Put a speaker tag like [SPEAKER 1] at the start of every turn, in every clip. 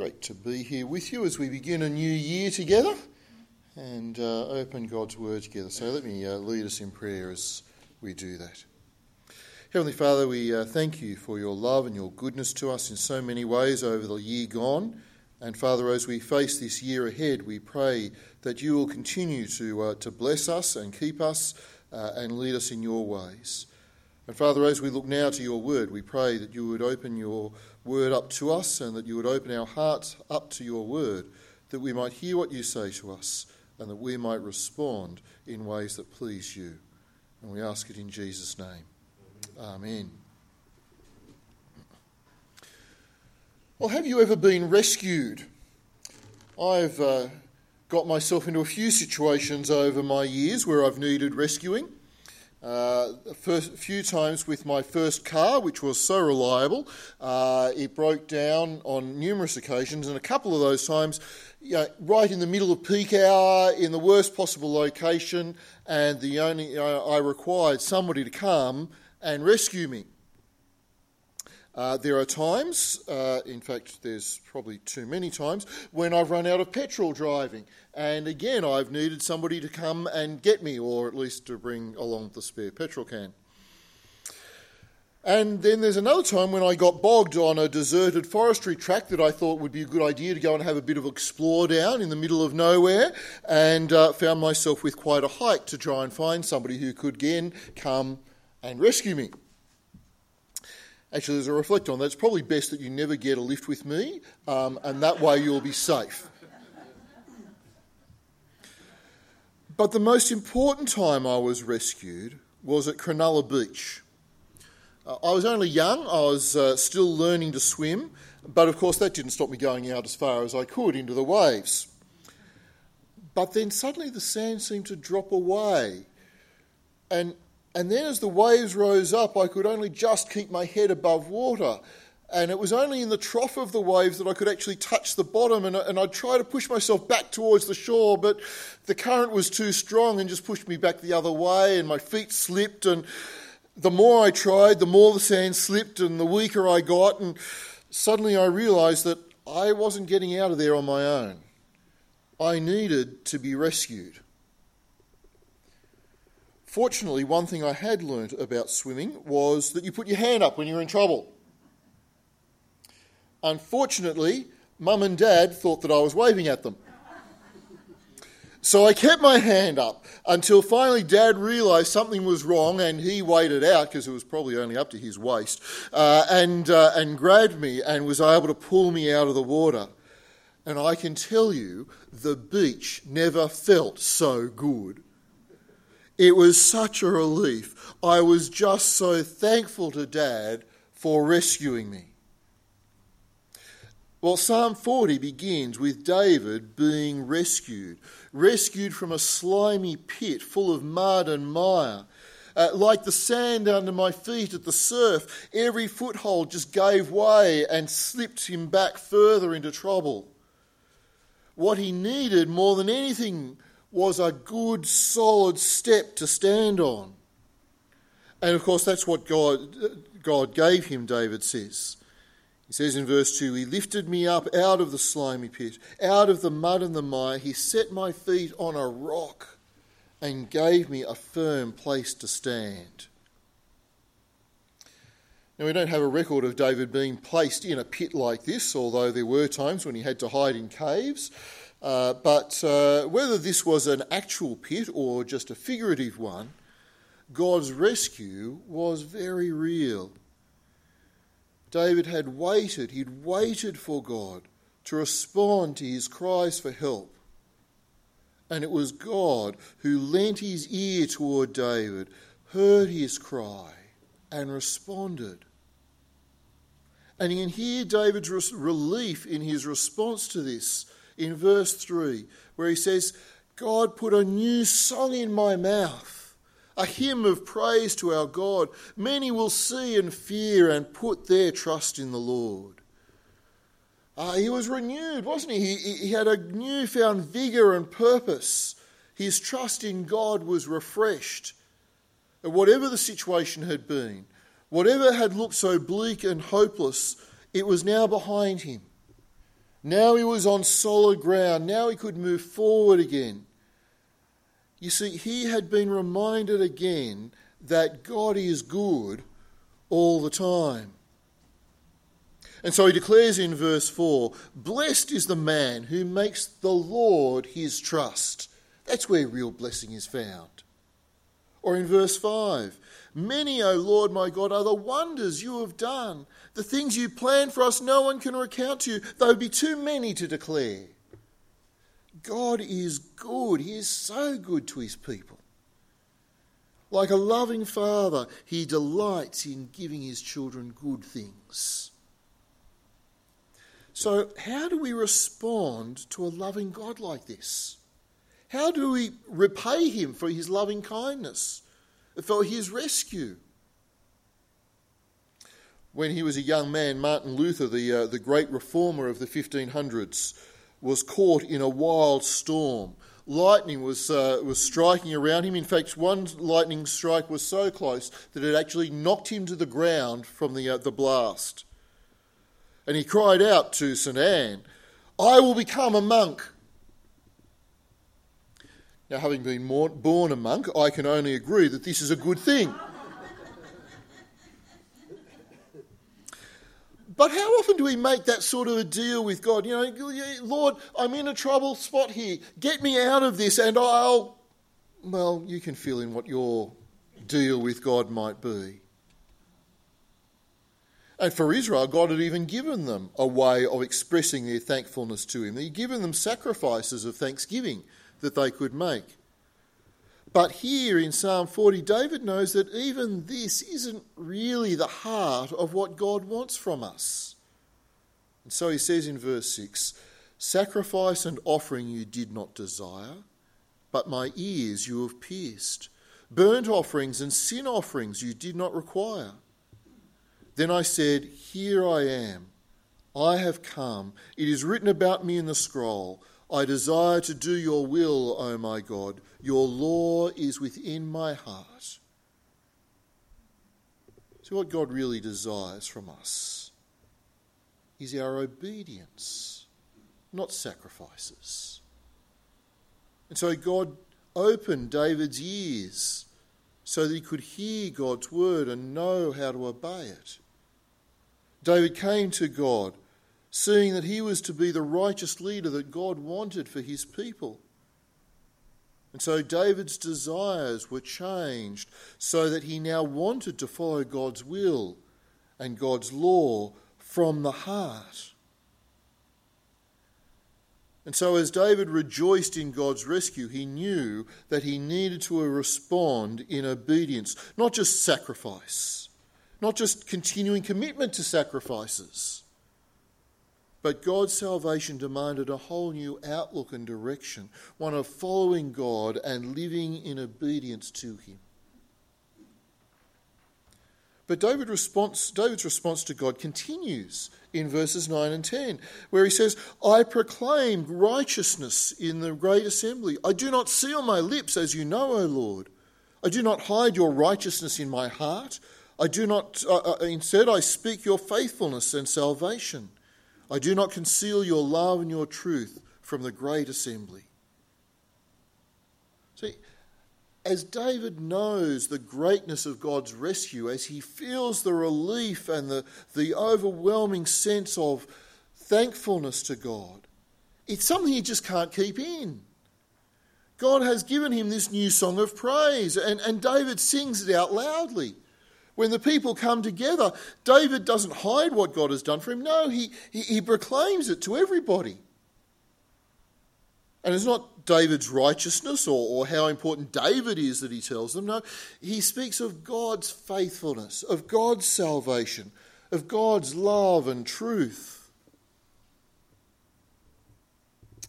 [SPEAKER 1] great to be here with you as we begin a new year together and uh, open God's Word together. So let me uh, lead us in prayer as we do that. Heavenly Father, we uh, thank you for your love and your goodness to us in so many ways over the year gone. And Father, as we face this year ahead, we pray that you will continue to, uh, to bless us and keep us uh, and lead us in your ways. And Father, as we look now to your word, we pray that you would open your word up to us and that you would open our hearts up to your word, that we might hear what you say to us and that we might respond in ways that please you. And we ask it in Jesus' name. Amen. Well, have you ever been rescued? I've uh, got myself into a few situations over my years where I've needed rescuing. Uh, a few times with my first car, which was so reliable, uh, it broke down on numerous occasions, and a couple of those times, you know, right in the middle of peak hour, in the worst possible location, and the only uh, I required somebody to come and rescue me. Uh, there are times, uh, in fact, there's probably too many times, when I've run out of petrol driving. And again, I've needed somebody to come and get me, or at least to bring along the spare petrol can. And then there's another time when I got bogged on a deserted forestry track that I thought would be a good idea to go and have a bit of explore down in the middle of nowhere, and uh, found myself with quite a hike to try and find somebody who could again come and rescue me. Actually, as I reflect on that, it's probably best that you never get a lift with me, um, and that way you'll be safe. But the most important time I was rescued was at Cronulla Beach. Uh, I was only young, I was uh, still learning to swim, but of course that didn't stop me going out as far as I could into the waves. But then suddenly the sand seemed to drop away, and and then as the waves rose up, I could only just keep my head above water. And it was only in the trough of the waves that I could actually touch the bottom. And, and I'd try to push myself back towards the shore, but the current was too strong and just pushed me back the other way. And my feet slipped. And the more I tried, the more the sand slipped and the weaker I got. And suddenly I realized that I wasn't getting out of there on my own. I needed to be rescued. Fortunately, one thing I had learnt about swimming was that you put your hand up when you're in trouble. Unfortunately, mum and dad thought that I was waving at them. So I kept my hand up until finally dad realised something was wrong and he waded out because it was probably only up to his waist uh, and, uh, and grabbed me and was able to pull me out of the water. And I can tell you, the beach never felt so good. It was such a relief. I was just so thankful to Dad for rescuing me. Well, Psalm 40 begins with David being rescued, rescued from a slimy pit full of mud and mire. Uh, like the sand under my feet at the surf, every foothold just gave way and slipped him back further into trouble. What he needed more than anything was a good, solid step to stand on. And of course, that's what God, God gave him, David says. He says in verse 2 He lifted me up out of the slimy pit, out of the mud and the mire. He set my feet on a rock and gave me a firm place to stand. Now, we don't have a record of David being placed in a pit like this, although there were times when he had to hide in caves. Uh, but uh, whether this was an actual pit or just a figurative one, God's rescue was very real. David had waited, he'd waited for God to respond to his cries for help. And it was God who lent his ear toward David, heard his cry, and responded. And you can hear David's relief in his response to this in verse 3, where he says, God put a new song in my mouth, a hymn of praise to our God. Many will see and fear and put their trust in the Lord. Uh, he was renewed, wasn't he? he? He had a newfound vigour and purpose. His trust in God was refreshed. whatever the situation had been, whatever had looked so bleak and hopeless, it was now behind him. Now he was on solid ground. Now he could move forward again. You see, he had been reminded again that God is good all the time. And so he declares in verse 4 Blessed is the man who makes the Lord his trust. That's where real blessing is found. Or in verse 5 Many, O Lord my God, are the wonders you have done. The things you planned for us, no one can recount to you. Would be too many to declare. God is good. He is so good to his people. Like a loving father, he delights in giving his children good things. So, how do we respond to a loving God like this? How do we repay him for his loving kindness, for his rescue? When he was a young man, Martin Luther, the, uh, the great reformer of the 1500s, was caught in a wild storm. Lightning was, uh, was striking around him. In fact, one lightning strike was so close that it actually knocked him to the ground from the, uh, the blast. And he cried out to St. Anne, I will become a monk. Now, having been born a monk, I can only agree that this is a good thing. But how often do we make that sort of a deal with God? You know, Lord, I'm in a trouble spot here. Get me out of this and I'll. Well, you can fill in what your deal with God might be. And for Israel, God had even given them a way of expressing their thankfulness to Him. He'd given them sacrifices of thanksgiving that they could make. But here in Psalm 40, David knows that even this isn't really the heart of what God wants from us. And so he says in verse 6 Sacrifice and offering you did not desire, but my ears you have pierced. Burnt offerings and sin offerings you did not require. Then I said, Here I am. I have come. It is written about me in the scroll. I desire to do your will, O my God. Your law is within my heart. See, what God really desires from us is our obedience, not sacrifices. And so God opened David's ears so that he could hear God's word and know how to obey it. David came to God, seeing that he was to be the righteous leader that God wanted for his people. And so David's desires were changed so that he now wanted to follow God's will and God's law from the heart. And so, as David rejoiced in God's rescue, he knew that he needed to respond in obedience, not just sacrifice not just continuing commitment to sacrifices. But God's salvation demanded a whole new outlook and direction, one of following God and living in obedience to Him. But response, David's response to God continues in verses 9 and 10, where he says, I proclaim righteousness in the great assembly. I do not seal my lips, as you know, O Lord. I do not hide your righteousness in my heart. I do not, uh, uh, instead, I speak your faithfulness and salvation. I do not conceal your love and your truth from the great assembly. See, as David knows the greatness of God's rescue, as he feels the relief and the, the overwhelming sense of thankfulness to God, it's something he just can't keep in. God has given him this new song of praise, and, and David sings it out loudly. When the people come together, David doesn't hide what God has done for him. No, he, he, he proclaims it to everybody. And it's not David's righteousness or, or how important David is that he tells them. No, he speaks of God's faithfulness, of God's salvation, of God's love and truth.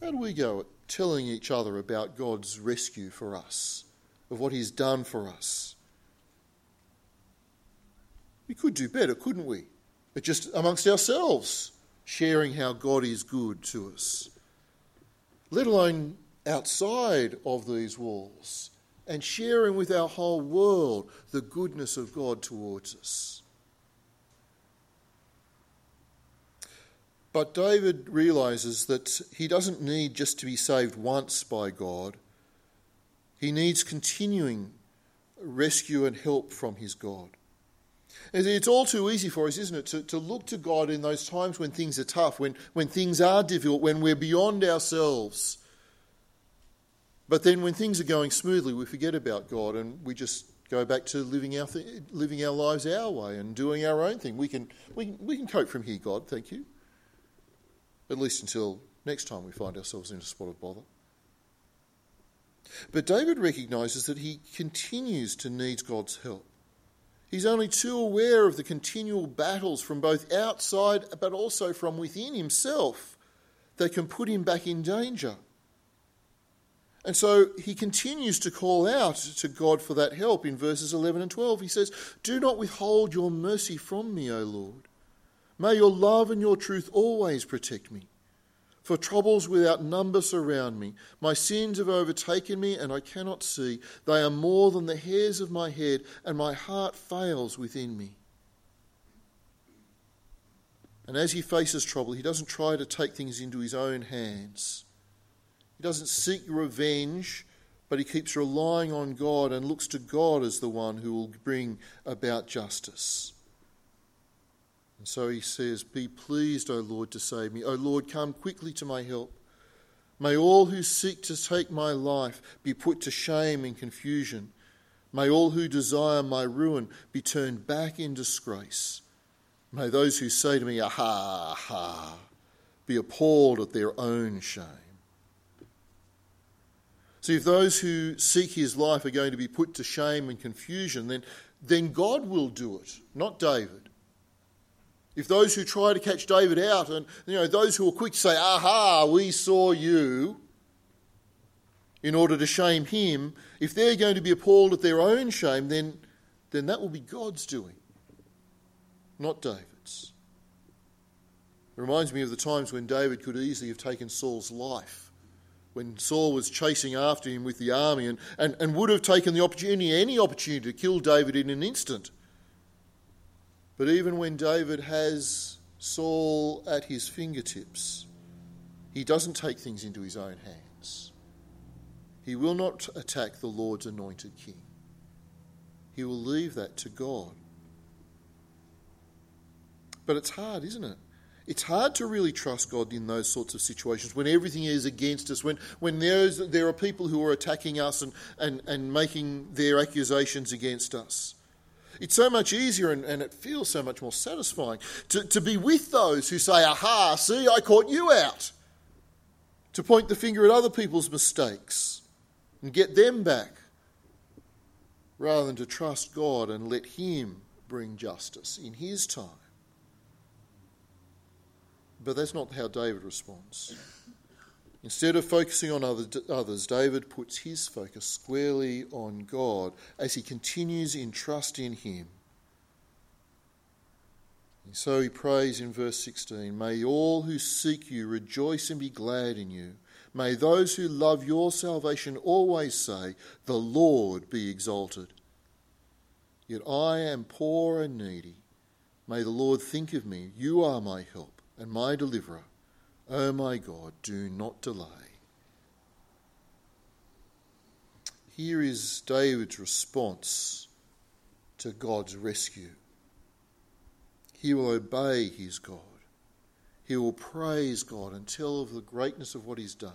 [SPEAKER 1] How do we go at telling each other about God's rescue for us, of what He's done for us? We could do better, couldn't we? But just amongst ourselves, sharing how God is good to us. Let alone outside of these walls and sharing with our whole world the goodness of God towards us. But David realizes that he doesn't need just to be saved once by God, he needs continuing rescue and help from his God. It's all too easy for us, isn't it, to, to look to God in those times when things are tough, when, when things are difficult, when we're beyond ourselves. But then when things are going smoothly, we forget about God and we just go back to living our, th- living our lives our way and doing our own thing. We can, we, can, we can cope from here, God, thank you. At least until next time we find ourselves in a spot of bother. But David recognises that he continues to need God's help. He's only too aware of the continual battles from both outside but also from within himself that can put him back in danger. And so he continues to call out to God for that help in verses 11 and 12. He says, Do not withhold your mercy from me, O Lord. May your love and your truth always protect me. For troubles without number surround me. My sins have overtaken me, and I cannot see. They are more than the hairs of my head, and my heart fails within me. And as he faces trouble, he doesn't try to take things into his own hands. He doesn't seek revenge, but he keeps relying on God and looks to God as the one who will bring about justice. And so he says, Be pleased, O Lord, to save me. O Lord, come quickly to my help. May all who seek to take my life be put to shame and confusion. May all who desire my ruin be turned back in disgrace. May those who say to me, ah, Aha, aha, be appalled at their own shame. See, if those who seek his life are going to be put to shame and confusion, then, then God will do it, not David. If those who try to catch David out and you know those who are quick to say, Aha, we saw you in order to shame him, if they're going to be appalled at their own shame, then, then that will be God's doing, not David's. It reminds me of the times when David could easily have taken Saul's life. When Saul was chasing after him with the army and, and, and would have taken the opportunity, any opportunity, to kill David in an instant. But even when David has Saul at his fingertips, he doesn't take things into his own hands. He will not attack the Lord's anointed king. He will leave that to God. But it's hard, isn't it? It's hard to really trust God in those sorts of situations when everything is against us, when, when there are people who are attacking us and, and, and making their accusations against us. It's so much easier and, and it feels so much more satisfying to, to be with those who say, Aha, see, I caught you out. To point the finger at other people's mistakes and get them back, rather than to trust God and let Him bring justice in His time. But that's not how David responds. Instead of focusing on others, David puts his focus squarely on God as he continues in trust in Him. And so he prays in verse 16 May all who seek you rejoice and be glad in you. May those who love your salvation always say, The Lord be exalted. Yet I am poor and needy. May the Lord think of me. You are my help and my deliverer. Oh my God, do not delay. Here is David's response to God's rescue. He will obey his God. He will praise God and tell of the greatness of what he's done.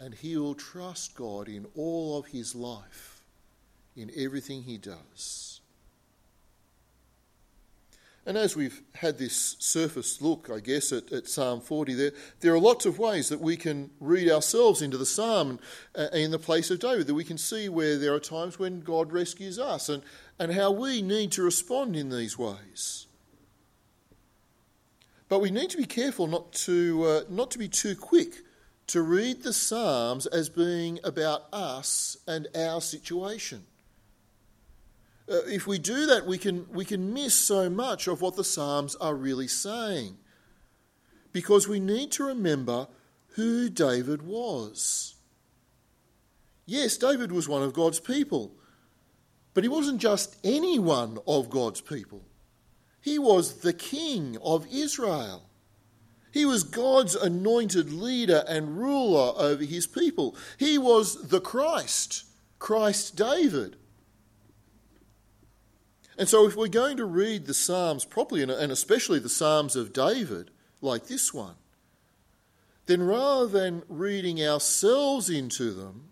[SPEAKER 1] And he will trust God in all of his life, in everything he does. And as we've had this surface look, I guess, at, at, Psalm 40, there, there are lots of ways that we can read ourselves into the psalm uh, in the place of David, that we can see where there are times when God rescues us and, and how we need to respond in these ways. But we need to be careful not to, uh, not to be too quick to read the Psalms as being about us and our situation. Uh, if we do that, we can, we can miss so much of what the Psalms are really saying. Because we need to remember who David was. Yes, David was one of God's people, but he wasn't just any one of God's people. He was the king of Israel. He was God's anointed leader and ruler over his people. He was the Christ, Christ David. And so, if we're going to read the Psalms properly, and especially the Psalms of David, like this one, then rather than reading ourselves into them,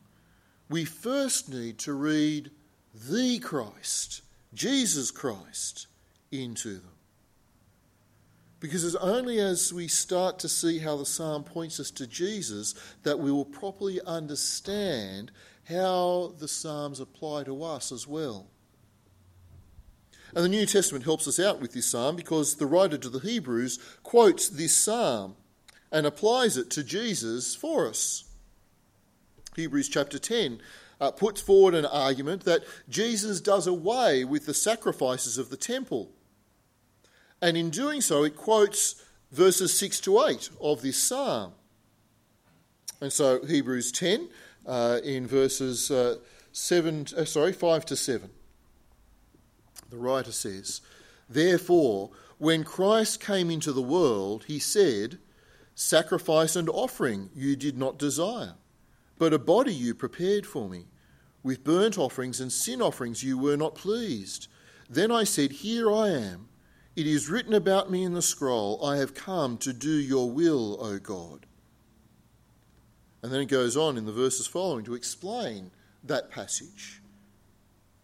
[SPEAKER 1] we first need to read the Christ, Jesus Christ, into them. Because it's only as we start to see how the psalm points us to Jesus that we will properly understand how the psalms apply to us as well. And the New Testament helps us out with this psalm because the writer to the Hebrews quotes this psalm and applies it to Jesus for us. Hebrews chapter 10 uh, puts forward an argument that Jesus does away with the sacrifices of the temple. And in doing so, it quotes verses 6 to 8 of this psalm. And so Hebrews 10 uh, in verses uh, 7, uh, sorry, 5 to 7. The writer says, Therefore, when Christ came into the world, he said, Sacrifice and offering you did not desire, but a body you prepared for me. With burnt offerings and sin offerings you were not pleased. Then I said, Here I am. It is written about me in the scroll, I have come to do your will, O God. And then it goes on in the verses following to explain that passage.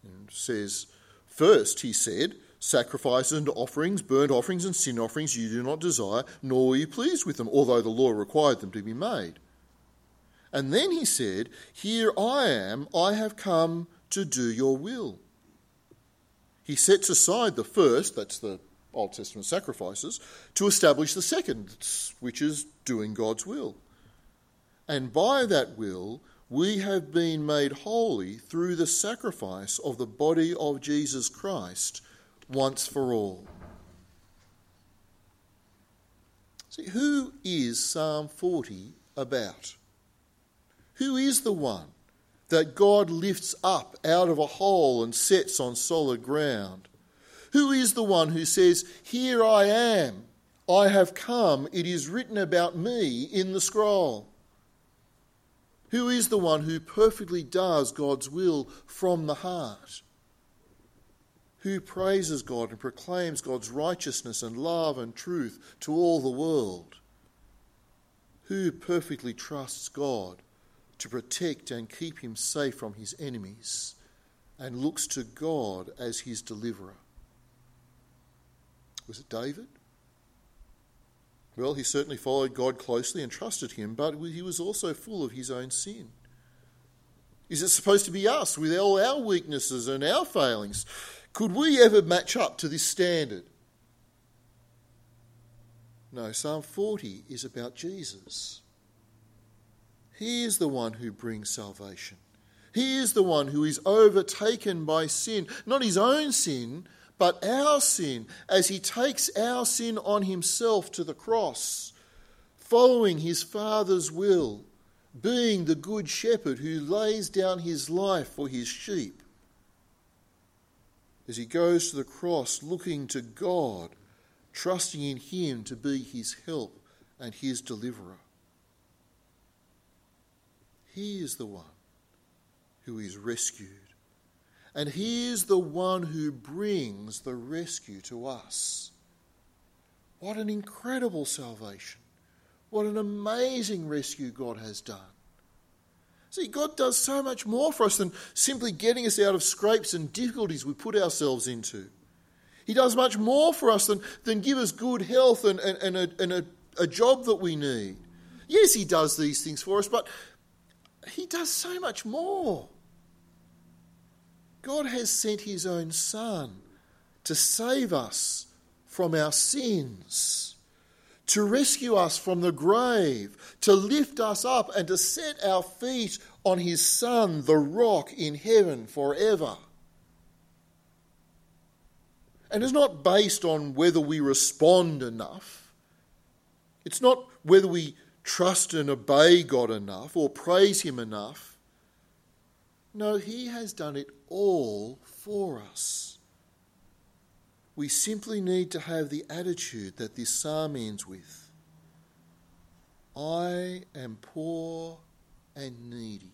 [SPEAKER 1] And says, First, he said, Sacrifices and offerings, burnt offerings and sin offerings you do not desire, nor were you pleased with them, although the law required them to be made. And then he said, Here I am, I have come to do your will. He sets aside the first, that's the Old Testament sacrifices, to establish the second, which is doing God's will. And by that will, we have been made holy through the sacrifice of the body of Jesus Christ once for all. See, who is Psalm 40 about? Who is the one that God lifts up out of a hole and sets on solid ground? Who is the one who says, Here I am, I have come, it is written about me in the scroll? Who is the one who perfectly does God's will from the heart? Who praises God and proclaims God's righteousness and love and truth to all the world? Who perfectly trusts God to protect and keep him safe from his enemies and looks to God as his deliverer? Was it David? Well, he certainly followed God closely and trusted him, but he was also full of his own sin. Is it supposed to be us with all our weaknesses and our failings? Could we ever match up to this standard? No, Psalm 40 is about Jesus. He is the one who brings salvation. He is the one who is overtaken by sin, not his own sin, but our sin, as he takes our sin on himself to the cross, following his Father's will, being the good shepherd who lays down his life for his sheep. As he goes to the cross, looking to God, trusting in him to be his help and his deliverer. He is the one who is rescued and He is the one who brings the rescue to us. What an incredible salvation. What an amazing rescue God has done. See, God does so much more for us than simply getting us out of scrapes and difficulties we put ourselves into. He does much more for us than, than give us good health and, and, and, a, and a, a job that we need. Yes, He does these things for us, but He does so much more. God has sent his own Son to save us from our sins, to rescue us from the grave, to lift us up, and to set our feet on his Son, the rock in heaven forever. And it's not based on whether we respond enough. It's not whether we trust and obey God enough or praise Him enough. No, He has done it all for us. We simply need to have the attitude that this psalm ends with I am poor and needy.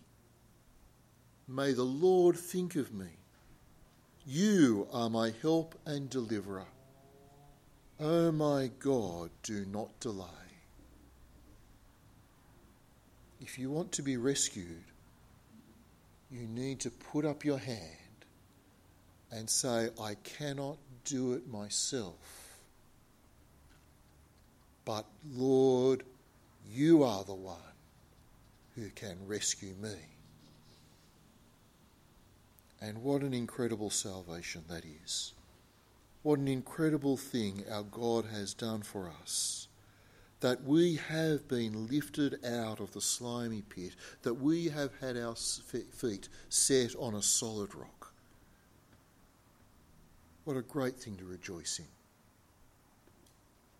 [SPEAKER 1] May the Lord think of me. You are my help and deliverer. O oh my God, do not delay. If you want to be rescued, you need to put up your hand and say, I cannot do it myself. But Lord, you are the one who can rescue me. And what an incredible salvation that is. What an incredible thing our God has done for us. That we have been lifted out of the slimy pit, that we have had our feet set on a solid rock. What a great thing to rejoice in.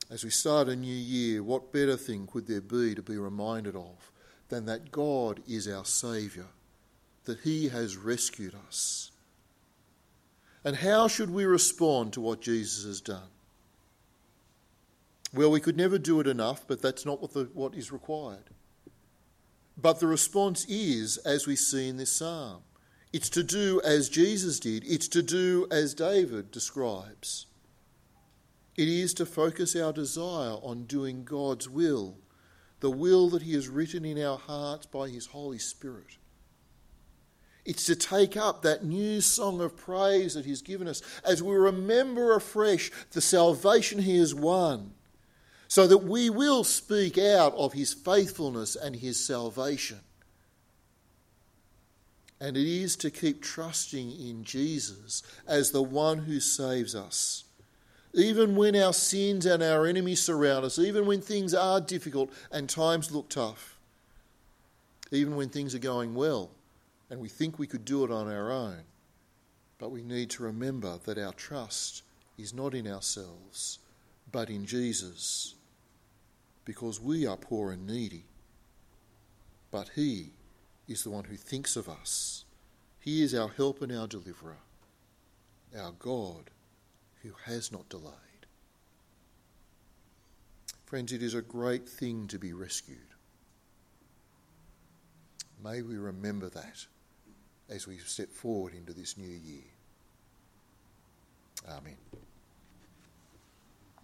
[SPEAKER 1] As we start a new year, what better thing could there be to be reminded of than that God is our Saviour, that He has rescued us? And how should we respond to what Jesus has done? Well, we could never do it enough, but that's not what, the, what is required. But the response is, as we see in this psalm, it's to do as Jesus did, it's to do as David describes. It is to focus our desire on doing God's will, the will that He has written in our hearts by His Holy Spirit. It's to take up that new song of praise that He's given us as we remember afresh the salvation He has won, so that we will speak out of His faithfulness and His salvation. And it is to keep trusting in Jesus as the one who saves us. Even when our sins and our enemies surround us, even when things are difficult and times look tough, even when things are going well, and we think we could do it on our own. But we need to remember that our trust is not in ourselves, but in Jesus, because we are poor and needy. But He is the one who thinks of us. He is our help and our deliverer, our God who has not delayed. Friends, it is a great thing to be rescued. May we remember that as we step forward into this new year. Amen.